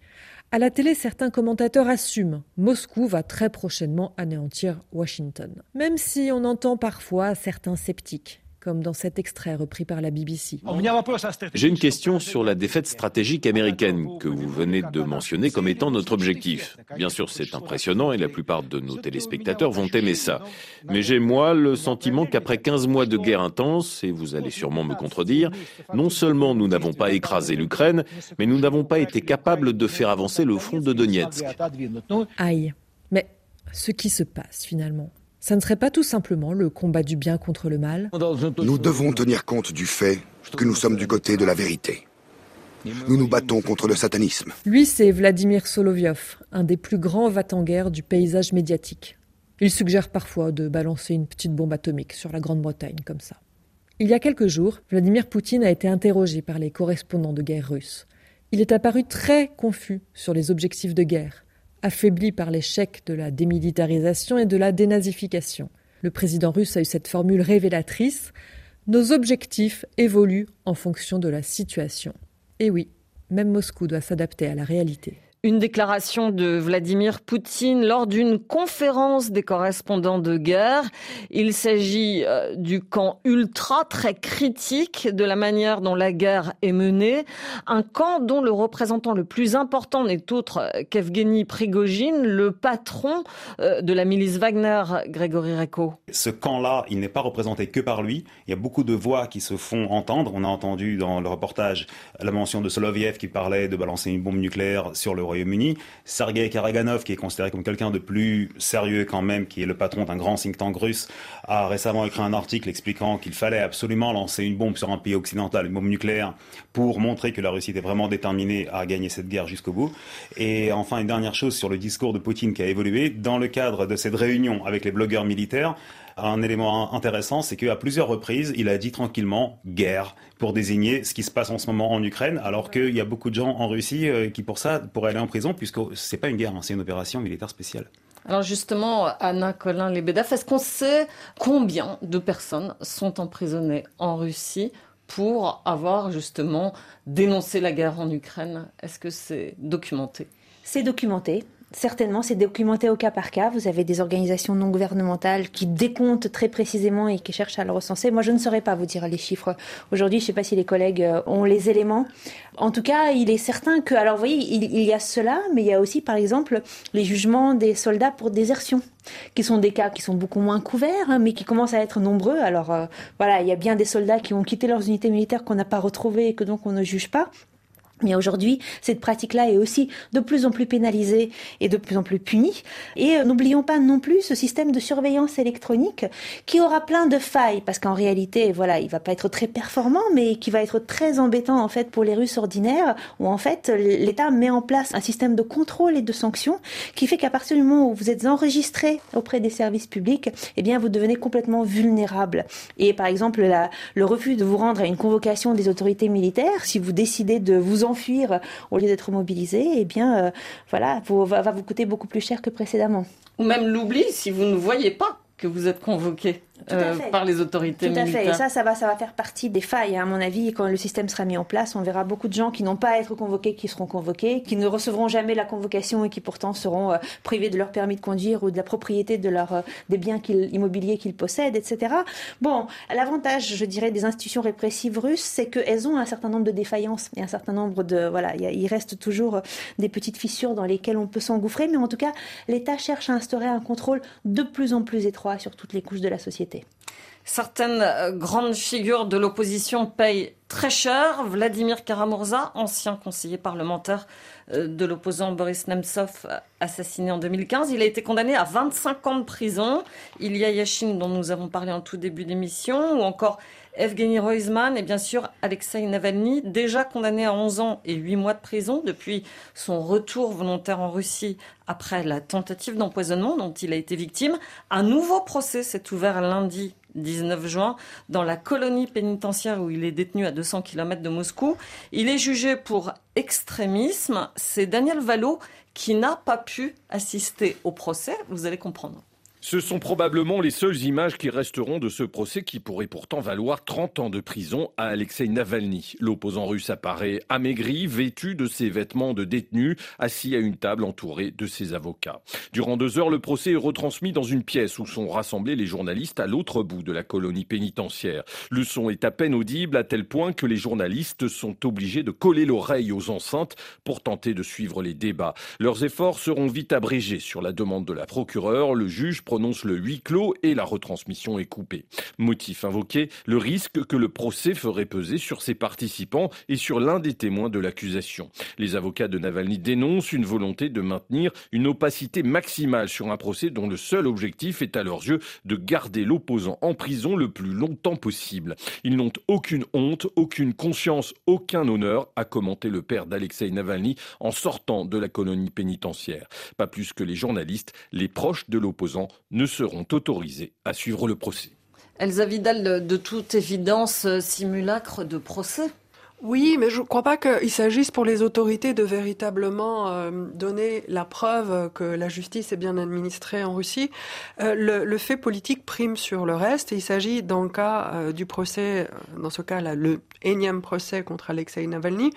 [SPEAKER 16] À la télé, certains commentateurs assument Moscou va très prochainement anéantir Washington. Même si on entend parfois certains sceptiques comme dans cet extrait repris par la BBC.
[SPEAKER 20] J'ai une question sur la défaite stratégique américaine que vous venez de mentionner comme étant notre objectif. Bien sûr, c'est impressionnant et la plupart de nos téléspectateurs vont aimer ça. Mais j'ai, moi, le sentiment qu'après 15 mois de guerre intense, et vous allez sûrement me contredire, non seulement nous n'avons pas écrasé l'Ukraine, mais nous n'avons pas été capables de faire avancer le front de Donetsk.
[SPEAKER 16] Aïe. Mais ce qui se passe finalement, ça ne serait pas tout simplement le combat du bien contre le mal
[SPEAKER 21] Nous devons tenir compte du fait que nous sommes du côté de la vérité. Nous nous battons contre le satanisme.
[SPEAKER 16] Lui, c'est Vladimir Solovyov, un des plus grands va-t-en-guerre du paysage médiatique. Il suggère parfois de balancer une petite bombe atomique sur la Grande-Bretagne comme ça. Il y a quelques jours, Vladimir Poutine a été interrogé par les correspondants de guerre russes. Il est apparu très confus sur les objectifs de guerre affaibli par l'échec de la démilitarisation et de la dénazification. Le président russe a eu cette formule révélatrice Nos objectifs évoluent en fonction de la situation. Et oui, même Moscou doit s'adapter à la réalité.
[SPEAKER 9] Une déclaration de Vladimir Poutine lors d'une conférence des correspondants de guerre. Il s'agit euh, du camp ultra très critique de la manière dont la guerre est menée. Un camp dont le représentant le plus important n'est autre qu'Evgeny Prigogine, le patron euh, de la milice Wagner, Grégory Reco.
[SPEAKER 15] Ce camp-là, il n'est pas représenté que par lui. Il y a beaucoup de voix qui se font entendre. On a entendu dans le reportage la mention de Soloviev qui parlait de balancer une bombe nucléaire sur le Royaume-Uni. Sergei Karaganov, qui est considéré comme quelqu'un de plus sérieux quand même, qui est le patron d'un grand think tank russe, a récemment écrit un article expliquant qu'il fallait absolument lancer une bombe sur un pays occidental, une bombe nucléaire, pour montrer que la Russie était vraiment déterminée à gagner cette guerre jusqu'au bout. Et enfin, une dernière chose sur le discours de Poutine qui a évolué. Dans le cadre de cette réunion avec les blogueurs militaires, un élément intéressant, c'est qu'à plusieurs reprises, il a dit tranquillement guerre pour désigner ce qui se passe en ce moment en Ukraine, alors qu'il y a beaucoup de gens en Russie euh, qui, pour ça, pourraient aller en prison, puisque c'est pas une guerre, hein, c'est une opération militaire spéciale.
[SPEAKER 9] Alors justement, Anna Colin-Lebedev, est-ce qu'on sait combien de personnes sont emprisonnées en Russie pour avoir justement dénoncé la guerre en Ukraine? Est-ce que c'est documenté?
[SPEAKER 10] C'est documenté. Certainement, c'est documenté au cas par cas. Vous avez des organisations non gouvernementales qui décomptent très précisément et qui cherchent à le recenser. Moi, je ne saurais pas vous dire les chiffres. Aujourd'hui, je ne sais pas si les collègues euh, ont les éléments. En tout cas, il est certain que, alors vous voyez, il, y a cela, mais il y a aussi, par exemple, les jugements des soldats pour désertion, qui sont des cas qui sont beaucoup moins couverts, hein, mais qui commencent à être nombreux. Alors euh, voilà, il y a bien des soldats qui ont quitté leurs unités militaires qu'on n'a pas retrouvées et que donc on ne juge pas. Mais aujourd'hui, cette pratique-là est aussi de plus en plus pénalisée et de plus en plus punie. Et euh, n'oublions pas non plus ce système de surveillance électronique qui aura plein de failles, parce qu'en réalité, voilà, il va pas être très performant, mais qui va être très embêtant en fait pour les Russes ordinaires, où en fait l'État met en place un système de contrôle et de sanctions qui fait qu'à partir du moment où vous êtes enregistré auprès des services publics, eh bien vous devenez complètement vulnérable. Et par exemple, la, le refus de vous rendre à une convocation des autorités militaires, si vous décidez de vous enfuir au lieu d'être mobilisé, eh bien, euh, voilà, va, va vous coûter beaucoup plus cher que précédemment.
[SPEAKER 9] Ou même l'oubli si vous ne voyez pas que vous êtes convoqué. Euh, par les autorités
[SPEAKER 10] Tout
[SPEAKER 9] à
[SPEAKER 10] fait. Et ça, ça va, ça va faire partie des failles. Hein. À mon avis, quand le système sera mis en place, on verra beaucoup de gens qui n'ont pas à être convoqués, qui seront convoqués, qui ne recevront jamais la convocation et qui pourtant seront euh, privés de leur permis de conduire ou de la propriété de leur, euh, des biens immobiliers qu'ils possèdent, etc. Bon, l'avantage, je dirais, des institutions répressives russes, c'est qu'elles ont un certain nombre de défaillances et un certain nombre de, voilà, il reste toujours des petites fissures dans lesquelles on peut s'engouffrer, mais en tout cas, l'État cherche à instaurer un contrôle de plus en plus étroit sur toutes les couches de la société.
[SPEAKER 9] Certaines euh, grandes figures de l'opposition payent très cher. Vladimir Karamurza, ancien conseiller parlementaire euh, de l'opposant Boris Nemtsov, assassiné en 2015, il a été condamné à 25 ans de prison. Ilya Yashin, dont nous avons parlé en tout début d'émission, ou encore Evgeny Roizman et bien sûr Alexei Navalny, déjà condamné à 11 ans et 8 mois de prison depuis son retour volontaire en Russie après la tentative d'empoisonnement dont il a été victime. Un nouveau procès s'est ouvert lundi 19 juin, dans la colonie pénitentiaire où il est détenu à 200 km de Moscou. Il est jugé pour extrémisme. C'est Daniel Valo qui n'a pas pu assister au procès. Vous allez comprendre.
[SPEAKER 22] Ce sont probablement les seules images qui resteront de ce procès qui pourrait pourtant valoir 30 ans de prison à Alexei Navalny. L'opposant russe apparaît amaigri, vêtu de ses vêtements de détenu, assis à une table entouré de ses avocats. Durant deux heures, le procès est retransmis dans une pièce où sont rassemblés les journalistes à l'autre bout de la colonie pénitentiaire. Le son est à peine audible à tel point que les journalistes sont obligés de coller l'oreille aux enceintes pour tenter de suivre les débats. Leurs efforts seront vite abrégés sur la demande de la procureure. Le juge prononce le huis clos et la retransmission est coupée. Motif invoqué, le risque que le procès ferait peser sur ses participants et sur l'un des témoins de l'accusation. Les avocats de Navalny dénoncent une volonté de maintenir une opacité maximale sur un procès dont le seul objectif est à leurs yeux de garder l'opposant en prison le plus longtemps possible. Ils n'ont aucune honte, aucune conscience, aucun honneur, a commenté le père d'Alexei Navalny en sortant de la colonie pénitentiaire. Pas plus que les journalistes, les proches de l'opposant ne seront autorisés à suivre le procès.
[SPEAKER 9] Elsa Vidal, de toute évidence, simulacre de procès
[SPEAKER 13] Oui, mais je ne crois pas qu'il s'agisse pour les autorités de véritablement euh, donner la preuve que la justice est bien administrée en Russie. Euh, le, fait politique prime sur le reste. Il s'agit, dans le cas euh, du procès, dans ce cas-là, le énième procès contre Alexei Navalny,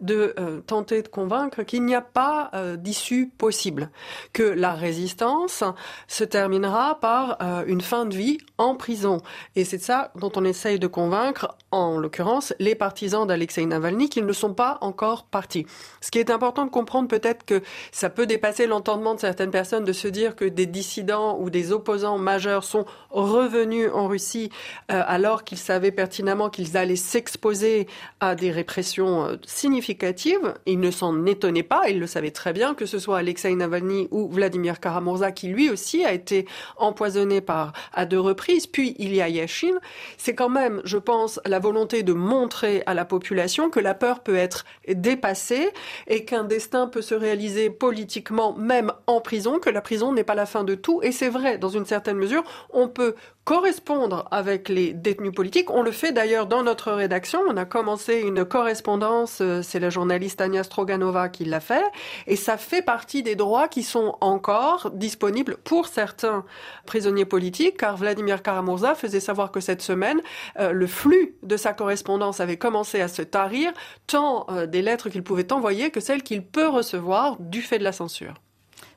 [SPEAKER 13] de tenter de convaincre qu'il n'y a pas d'issue possible, que la résistance se terminera par une fin de vie en prison. Et c'est ça dont on essaye de convaincre, en l'occurrence, les partisans d'Alexei Alexei Navalny qu'ils ne sont pas encore partis. Ce qui est important de comprendre peut-être que ça peut dépasser l'entendement de certaines personnes de se dire que des dissidents ou des opposants majeurs sont revenus en Russie euh, alors qu'ils savaient pertinemment qu'ils allaient s'exposer à des répressions euh, significatives. Ils ne s'en étonnaient pas, ils le savaient très bien, que ce soit Alexei Navalny ou Vladimir Karamurza qui lui aussi a été empoisonné par à deux reprises. Puis il y a Yashin. C'est quand même, je pense, la volonté de montrer à la population que la peur peut être dépassée et qu'un destin peut se réaliser politiquement même en prison, que la prison n'est pas la fin de tout. Et c'est vrai, dans une certaine mesure, on peut correspondre avec les détenus politiques. On le fait d'ailleurs dans notre rédaction. On a commencé une correspondance, euh, c'est la journaliste Ania Stroganova qui l'a fait, et ça fait partie des droits qui sont encore disponibles pour certains prisonniers politiques, car Vladimir Karamurza faisait savoir que cette semaine, euh, le flux de sa correspondance avait commencé à se tarir, tant euh, des lettres qu'il pouvait envoyer que celles qu'il peut recevoir du fait de la censure.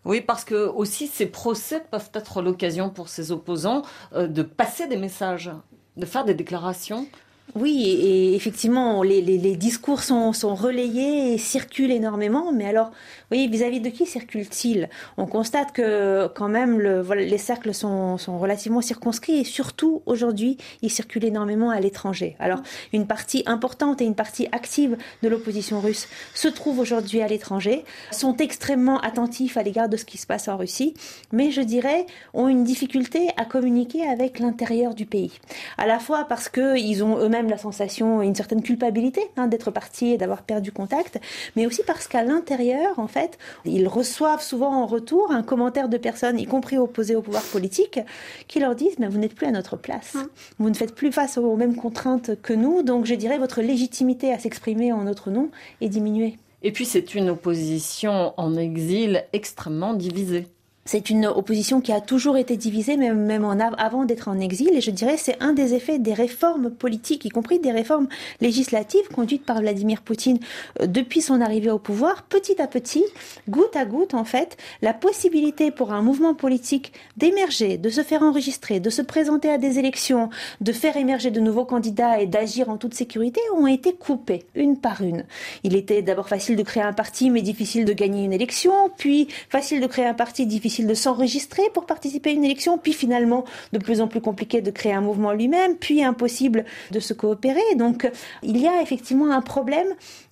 [SPEAKER 9] Oui, parce que aussi ces procès peuvent être l'occasion pour ces opposants euh, de passer des messages, de faire des déclarations.
[SPEAKER 10] Oui, et effectivement, les, discours sont, relayés et circulent énormément. Mais alors, oui, vis-à-vis de qui circulent-ils On constate que quand même, le, les cercles sont, relativement circonscrits et surtout aujourd'hui, ils circulent énormément à l'étranger. Alors, une partie importante et une partie active de l'opposition russe se trouve aujourd'hui à l'étranger, sont extrêmement attentifs à l'égard de ce qui se passe en Russie, mais je dirais ont une difficulté à communiquer avec l'intérieur du pays. À la fois parce qu'ils ont eux-mêmes la sensation et une certaine culpabilité hein, d'être partis et d'avoir perdu contact, mais aussi parce qu'à l'intérieur, en fait, ils reçoivent souvent en retour un commentaire de personnes, y compris opposées au pouvoir politique, qui leur disent mais vous n'êtes plus à notre place, hum. vous ne faites plus face aux mêmes contraintes que nous, donc je dirais votre légitimité à s'exprimer en notre nom est diminuée.
[SPEAKER 9] Et puis c'est une opposition en exil extrêmement divisée.
[SPEAKER 10] C'est une opposition qui a toujours été divisée, même, en avant d'être en exil. Et je dirais c'est un des effets des réformes politiques, y compris des réformes législatives conduites par Vladimir Poutine euh, depuis son arrivée au pouvoir. Petit à petit, goutte à goutte, en fait, la possibilité pour un mouvement politique d'émerger, de se faire enregistrer, de se présenter à des élections, de faire émerger de nouveaux candidats et d'agir en toute sécurité ont été coupées, une par une. Il était d'abord facile de créer un parti, mais difficile de gagner une élection, puis facile de créer un parti, difficile de s'enregistrer pour participer à une élection, puis finalement de plus en plus compliqué de créer un mouvement lui-même, puis impossible de se coopérer. Donc il y a effectivement un problème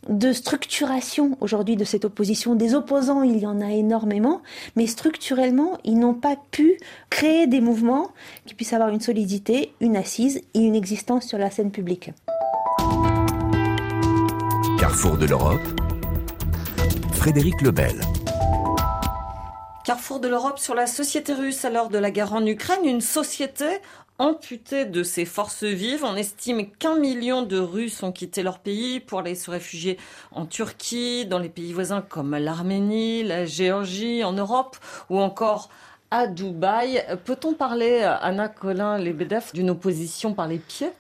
[SPEAKER 10] de structuration aujourd'hui de cette opposition. Des opposants, il y en a énormément, mais structurellement, ils n'ont pas pu créer des mouvements qui puissent avoir une solidité, une assise et une existence sur la scène publique.
[SPEAKER 8] Carrefour de l'Europe, Frédéric Lebel.
[SPEAKER 9] Carrefour de l'Europe sur la société russe à l'heure de la guerre en Ukraine, une société amputée de ses forces vives. On estime qu'un million de Russes ont quitté leur pays pour aller se réfugier en Turquie, dans les pays voisins comme l'Arménie, la Géorgie, en Europe ou encore à Dubaï. Peut-on parler, Anna Colin-Lebedev, d'une opposition par les pieds?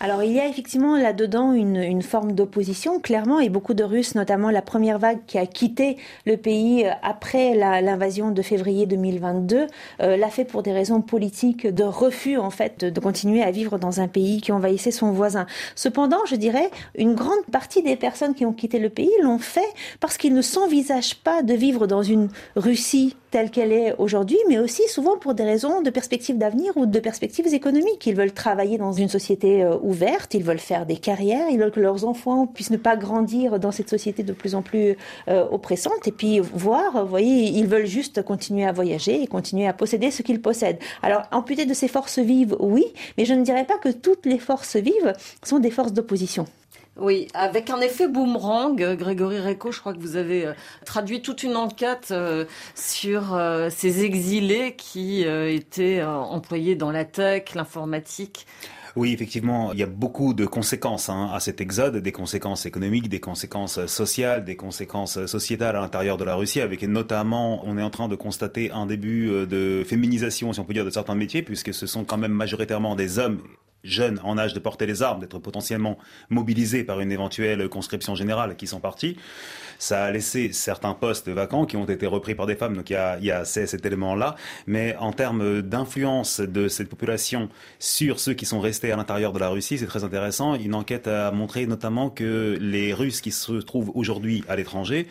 [SPEAKER 10] Alors il y a effectivement là-dedans une, une forme d'opposition, clairement, et beaucoup de Russes, notamment la première vague qui a quitté le pays euh, après l'invasion de février 2022, euh, l'a fait pour des raisons politiques de refus en fait de, de, continuer à vivre dans un pays qui envahissait son voisin. Cependant, je dirais, une grande partie des personnes qui ont quitté le pays l'ont fait parce qu'ils ne s'envisagent pas de vivre dans une Russie telle qu'elle est aujourd'hui, mais aussi souvent pour des raisons de perspectives d'avenir ou de perspectives économiques. Ils veulent travailler dans une société euh, ouverte, ils veulent faire des carrières, ils veulent que leurs enfants puissent ne pas grandir dans cette société de plus en plus euh, oppressante, et puis voir, vous voyez, ils veulent juste continuer à voyager et continuer à posséder ce qu'ils possèdent. Alors, amputer de ces forces vives, oui, mais je ne dirais pas que toutes les forces vives sont des forces d'opposition.
[SPEAKER 9] Oui, avec un effet boomerang, Grégory Réco, je crois que vous avez euh, traduit toute une enquête euh, sur euh, ces exilés qui étaient employés dans la tech, l'informatique.
[SPEAKER 15] Oui, effectivement, il y a beaucoup de conséquences hein, à cet exode, des conséquences économiques, des conséquences sociales, des conséquences sociétales à l'intérieur de la Russie, avec notamment, on est en train de constater un début euh, de féminisation, si on peut dire, de certains métiers, puisque ce sont quand même majoritairement des hommes jeunes en âge de porter les armes, d'être potentiellement mobilisés par une éventuelle conscription générale qui sont partis. Ça a laissé certains postes vacants qui ont été repris par des femmes, donc il y a, y a cet élément-là. Mais en termes d'influence de cette population sur ceux qui sont restés à l'intérieur de la Russie, c'est très intéressant. Une enquête a montré notamment que les Russes qui se trouvent aujourd'hui à l'étranger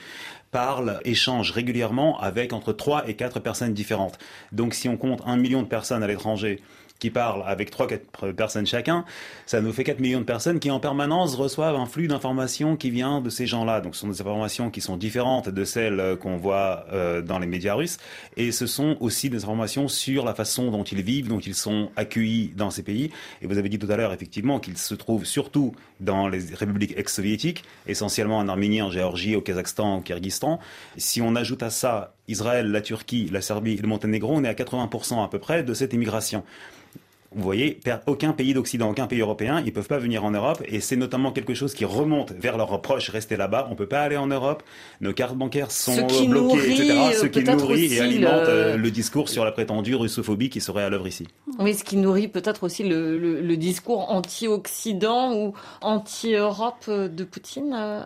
[SPEAKER 15] parlent, échangent régulièrement avec entre 3 et 4 personnes différentes. Donc si on compte un million de personnes à l'étranger qui parlent avec 3-4 personnes chacun, ça nous fait 4 millions de personnes qui en permanence reçoivent un flux d'informations qui vient de ces gens-là. Donc ce sont des informations qui sont différentes de celles qu'on voit euh, dans les médias russes et ce sont aussi des informations sur la façon dont ils vivent, dont ils sont accueillis dans ces pays. Et vous avez dit tout à l'heure effectivement qu'ils se trouvent surtout dans les républiques ex-soviétiques, essentiellement en Arménie, en Géorgie, au Kazakhstan, au Kyrgyzstan. Si on ajoute à ça Israël, la Turquie, la Serbie et le Monténégro, on est à 80% à peu près de cette immigration. Vous voyez, aucun pays d'Occident, aucun pays européen, ils ne peuvent pas venir en Europe et c'est notamment quelque chose qui remonte vers leurs proches restés là-bas. On ne peut pas aller en Europe, nos cartes bancaires sont bloquées, etc. Ce qui nourrit et alimente euh, le... discours sur la prétendue russophobie qui serait à l'œuvre ici.
[SPEAKER 9] Oui, ce qui nourrit peut-être aussi le, discours anti-Occident ou anti-Europe de Poutine euh,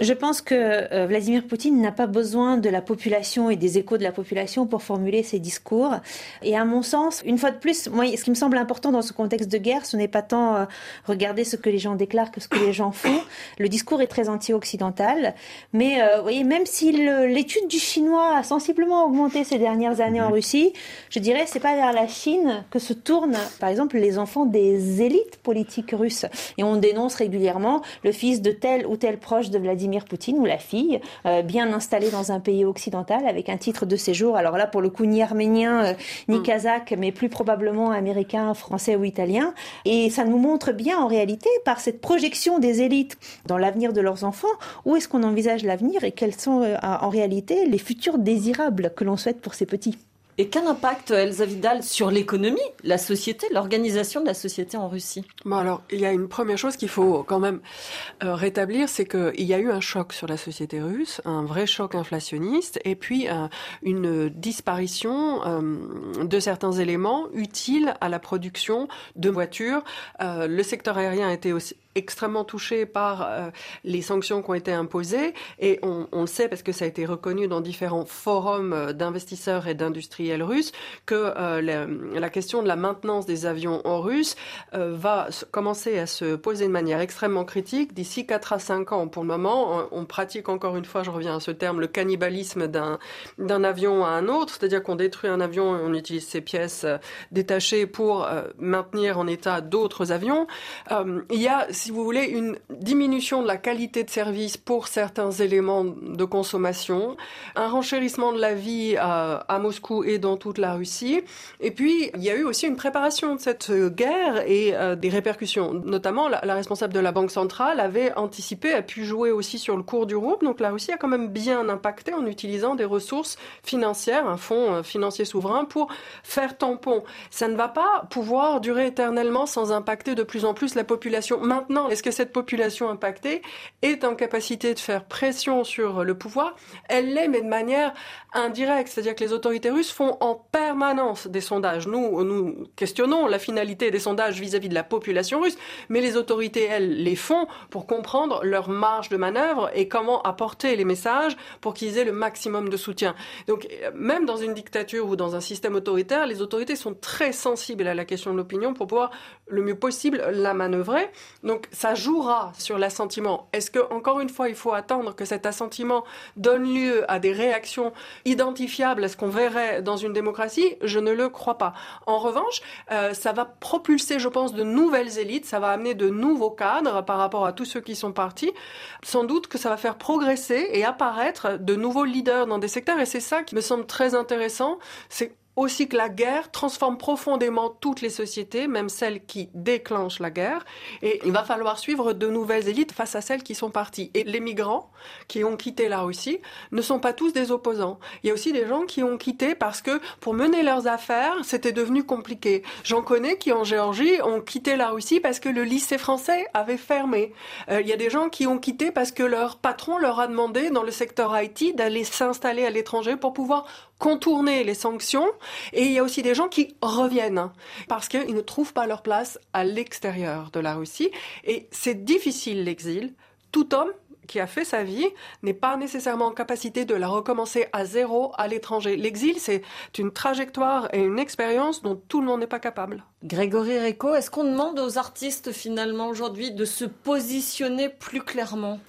[SPEAKER 10] je pense que euh, Vladimir Poutine n'a pas besoin de la population et des échos de la population pour formuler ses discours. Et à mon sens, une fois de plus, moi, ce qui me semble important dans ce contexte de guerre, ce n'est pas tant euh, regarder ce que les gens déclarent que ce que les gens font. Le discours est très anti-occidental, mais euh, vous voyez, même si l'étude du chinois a sensiblement augmenté ces dernières années en mhm. Russie, je dirais c'est pas vers la Chine que se tournent, par exemple, les enfants des élites politiques russes. Et on dénonce régulièrement le fils de tel ou tel proche de Vladimir Poutine ou la fille, euh, bien installée dans un pays occidental avec un titre de séjour. Alors là, pour le coup, ni arménien, euh, ni mm. kazakh, mais plus probablement américain, français ou italien. Et ça nous montre bien en réalité, par cette projection des élites dans l'avenir de leurs enfants, où est-ce qu'on envisage l'avenir et quels sont euh, en réalité les futurs désirables que l'on souhaite pour ces petits?
[SPEAKER 9] Et quel impact, Elsa Vidal, sur l'économie, la société, l'organisation de la société en Russie?
[SPEAKER 13] Bon alors, il y a une première chose qu'il faut quand même euh, rétablir, c'est qu'il y a eu un choc sur la société russe, un vrai choc inflationniste, et puis euh, une disparition euh, de certains éléments utiles à la production de voitures. le secteur aérien a été aussi extrêmement touché par euh, les sanctions qui ont été imposées et on, le sait parce que ça a été reconnu dans différents forums euh, d'investisseurs et d'industriels russes que euh, la, question de la maintenance des avions en russe va commencer à se poser de manière extrêmement critique d'ici 4 à 5 ans. Pour le moment, on, pratique encore une fois, je reviens à ce terme, le cannibalisme d'un d'un avion à un autre, c'est-à-dire qu'on détruit un avion et on utilise ses pièces détachées pour maintenir en état d'autres avions. il y a si vous voulez, une diminution de la qualité de service pour certains éléments de consommation, un renchérissement de la vie à, Moscou et dans toute la Russie. Et puis, il y a eu aussi une préparation de cette guerre et euh, des répercussions. Notamment, la, la, responsable de la Banque centrale avait anticipé, a pu jouer aussi sur le cours du rouble. Donc, la Russie a quand même bien impacté en utilisant des ressources financières, un fonds euh, financier souverain, pour faire tampon. Ça ne va pas pouvoir durer éternellement sans impacter de plus en plus la population. Maintenant, est-ce que cette population impactée est en capacité de faire pression sur le pouvoir? Elle l'est, mais de manière indirecte. C'est-à-dire que les autorités russes font en permanence des sondages. Nous, nous questionnons la finalité des sondages vis-à-vis de la population russe, mais les autorités, elles, les font pour comprendre leur marge de manœuvre et comment apporter les messages pour qu'ils aient le maximum de soutien. Donc, même dans une dictature ou dans un système autoritaire, les autorités sont très sensibles à la question de l'opinion pour pouvoir le mieux possible la manœuvrer. Donc, ça jouera sur l'assentiment. Est-ce que, encore une fois, il faut attendre que cet assentiment donne lieu à des réactions identifiables à ce qu'on verrait dans une démocratie? Je ne le crois pas. En revanche, euh, ça va propulser, je pense, de nouvelles élites, ça va amener de nouveaux cadres par rapport à tous ceux qui sont partis. Sans doute que ça va faire progresser et apparaître de nouveaux leaders dans des secteurs, et c'est ça qui me semble très intéressant. C'est aussi que la guerre transforme profondément toutes les sociétés, même celles qui déclenchent la guerre. Et il va falloir suivre de nouvelles élites face à celles qui sont parties. Et les migrants qui ont quitté la Russie ne sont pas tous des opposants. Il y a aussi des gens qui ont quitté parce que pour mener leurs affaires, c'était devenu compliqué. J'en connais qui en Géorgie ont quitté la Russie parce que le lycée français avait fermé. Euh, il y a des gens qui ont quitté parce que leur patron leur a demandé dans le secteur IT d'aller s'installer à l'étranger pour pouvoir contourner les sanctions. Et il y a aussi des gens qui reviennent parce qu'ils ne trouvent pas leur place à l'extérieur de la Russie. Et c'est difficile l'exil. Tout homme qui a fait sa vie n'est pas nécessairement en capacité de la recommencer à zéro à l'étranger. L'exil, c'est une trajectoire et une expérience dont tout le monde n'est pas capable.
[SPEAKER 9] Grégory Rico, est-ce qu'on demande aux artistes finalement aujourd'hui de se positionner plus clairement?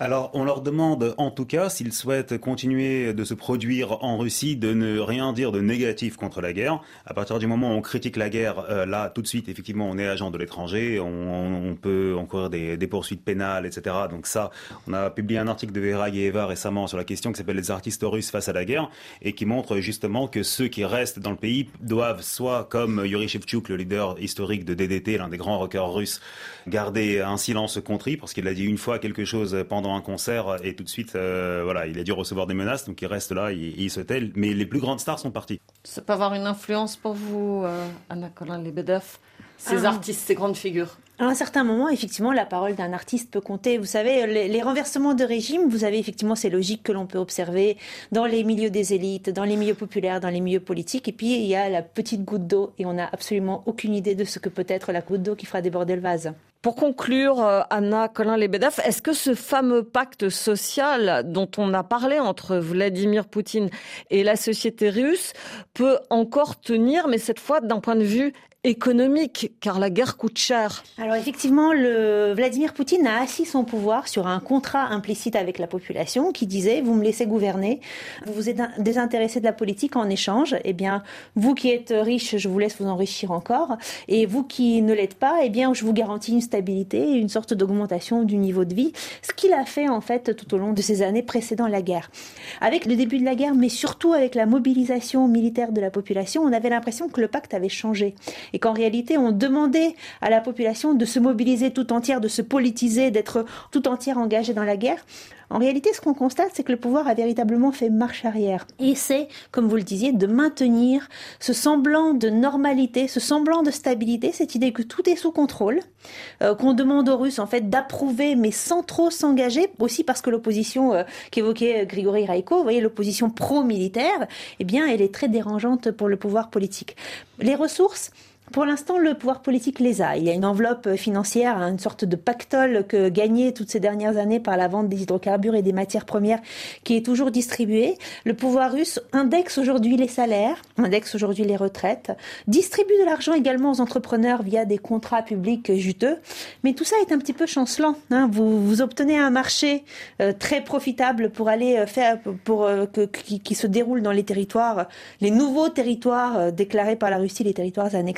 [SPEAKER 15] Alors, on leur demande, en tout cas, s'ils souhaitent continuer de se produire en Russie, de ne rien dire de négatif contre la guerre. À partir du moment où on critique la guerre, euh, là, tout de suite, effectivement, on est agent de l'étranger, on, peut encourir des, poursuites pénales, etc. Donc ça, on a publié un article de Vera Eva récemment sur la question qui s'appelle Les artistes russes face à la guerre, et qui montre justement que ceux qui restent dans le pays doivent soit, comme Yuri Shevchuk, le leader historique de DDT, l'un des grands rockers russes, garder un silence contrit, parce qu'il a dit une fois quelque chose pendant un concert et tout de suite, euh, voilà, il a dû recevoir des menaces, donc il reste là, il, il se tait. Mais les plus grandes stars sont parties.
[SPEAKER 9] Ça peut avoir une influence pour vous, euh, Anna Colin-Lebedev, ces ah. artistes, ces grandes figures
[SPEAKER 10] à un certain moment, effectivement, la parole d'un artiste peut compter. Vous savez, les, renversements de régime, vous avez effectivement ces logiques que l'on peut observer dans les milieux des élites, dans les milieux populaires, dans les milieux politiques. Et puis, il y a la petite goutte d'eau et on n'a absolument aucune idée de ce que peut être la goutte d'eau qui fera déborder le vase.
[SPEAKER 9] Pour conclure, euh, Anna Colin-Lebedev, est-ce que ce fameux pacte social dont on a parlé entre Vladimir Poutine et la société russe peut encore tenir, mais cette fois d'un point de vue économique, car la guerre coûte cher.
[SPEAKER 10] Alors effectivement, le Vladimir Poutine a assis son pouvoir sur un contrat implicite avec la population qui disait vous me laissez gouverner, vous vous êtes désintéressé de la politique en échange, eh bien vous qui êtes riche, je vous laisse vous enrichir encore, et vous qui ne l'êtes pas, eh bien je vous garantis une stabilité, une sorte d'augmentation du niveau de vie, ce qu'il a fait en fait tout au long de ces années précédant la guerre. Avec le début de la guerre, mais surtout avec la mobilisation militaire de la population, on avait l'impression que le pacte avait changé et qu'en réalité on demandait à la population de se mobiliser tout entière, de se politiser, d'être tout entière engagée dans la guerre. En réalité, ce qu'on constate, c'est que le pouvoir a véritablement fait marche arrière. Et c'est, comme vous le disiez, de maintenir ce semblant de normalité, ce semblant de stabilité, cette idée que tout est sous contrôle, euh, qu'on demande aux Russes en fait d'approuver, mais sans trop s'engager, aussi parce que l'opposition euh, qu'évoquait euh, Grigory Raiko, vous voyez, l'opposition pro-militaire, eh bien, elle est très dérangeante pour le pouvoir politique. Les ressources, pour l'instant, le pouvoir politique les a. Il y a une enveloppe financière, une sorte de pactole que gagné toutes ces dernières années par la vente des hydrocarbures et des matières premières qui est toujours distribuée. Le pouvoir russe indexe aujourd'hui les salaires, indexe aujourd'hui les retraites, distribue de l'argent également aux entrepreneurs via des contrats publics juteux. Mais tout ça est un petit peu chancelant. Hein. Vous, obtenez un marché euh, très profitable pour aller euh, faire, pour euh, qui, se déroule dans les territoires, les nouveaux territoires déclarés par la Russie, les territoires annexés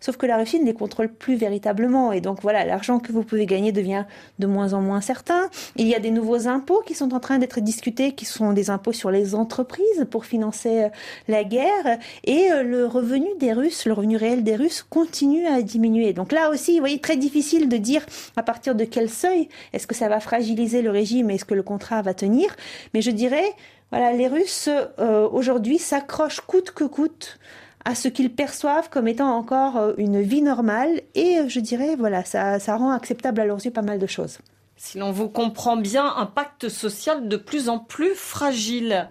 [SPEAKER 10] sauf que la Russie ne les contrôle plus véritablement. Et donc voilà, l'argent que vous pouvez gagner devient de moins en moins certain. Il y a des nouveaux impôts qui sont en train d'être discutés, qui sont des impôts sur les entreprises pour financer euh, la guerre. Et euh, le revenu des Russes, le revenu réel des Russes continue à diminuer. Donc là aussi, vous voyez, très difficile de dire à partir de quel seuil est-ce que ça va fragiliser le régime, est-ce que le contrat va tenir. Mais je dirais, voilà, les Russes euh, aujourd'hui s'accrochent coûte que coûte à ce qu'ils perçoivent comme étant encore une vie normale et je dirais voilà ça, ça rend acceptable à leurs yeux pas mal de choses.
[SPEAKER 9] Si l'on vous comprend bien, un pacte social de plus en plus fragile.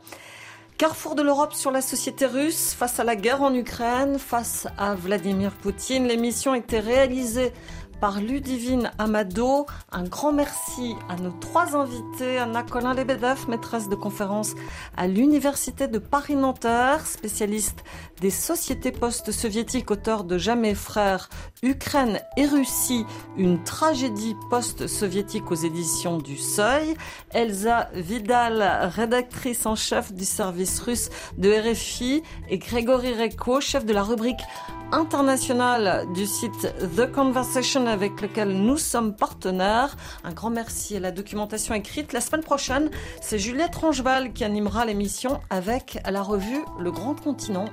[SPEAKER 9] Carrefour de l'Europe sur la société russe face à la guerre en Ukraine, face à Vladimir Poutine. L'émission était réalisée par Ludivine Amado. Un grand merci à nos trois invités, Anna Colin-Lebedev, maîtresse de conférence à l'Université de Paris-Nanterre, spécialiste des sociétés post-soviétiques, auteur de Jamais frères, Ukraine et Russie, une tragédie post-soviétique aux éditions du Seuil. Elsa Vidal, rédactrice en chef du service russe de RFI et Grégory Reko, chef de la rubrique internationale du site The Conversation avec lequel nous sommes partenaires. Un grand merci à la documentation écrite. La semaine prochaine, c'est Juliette Rangeval qui animera l'émission avec la revue Le Grand Continent.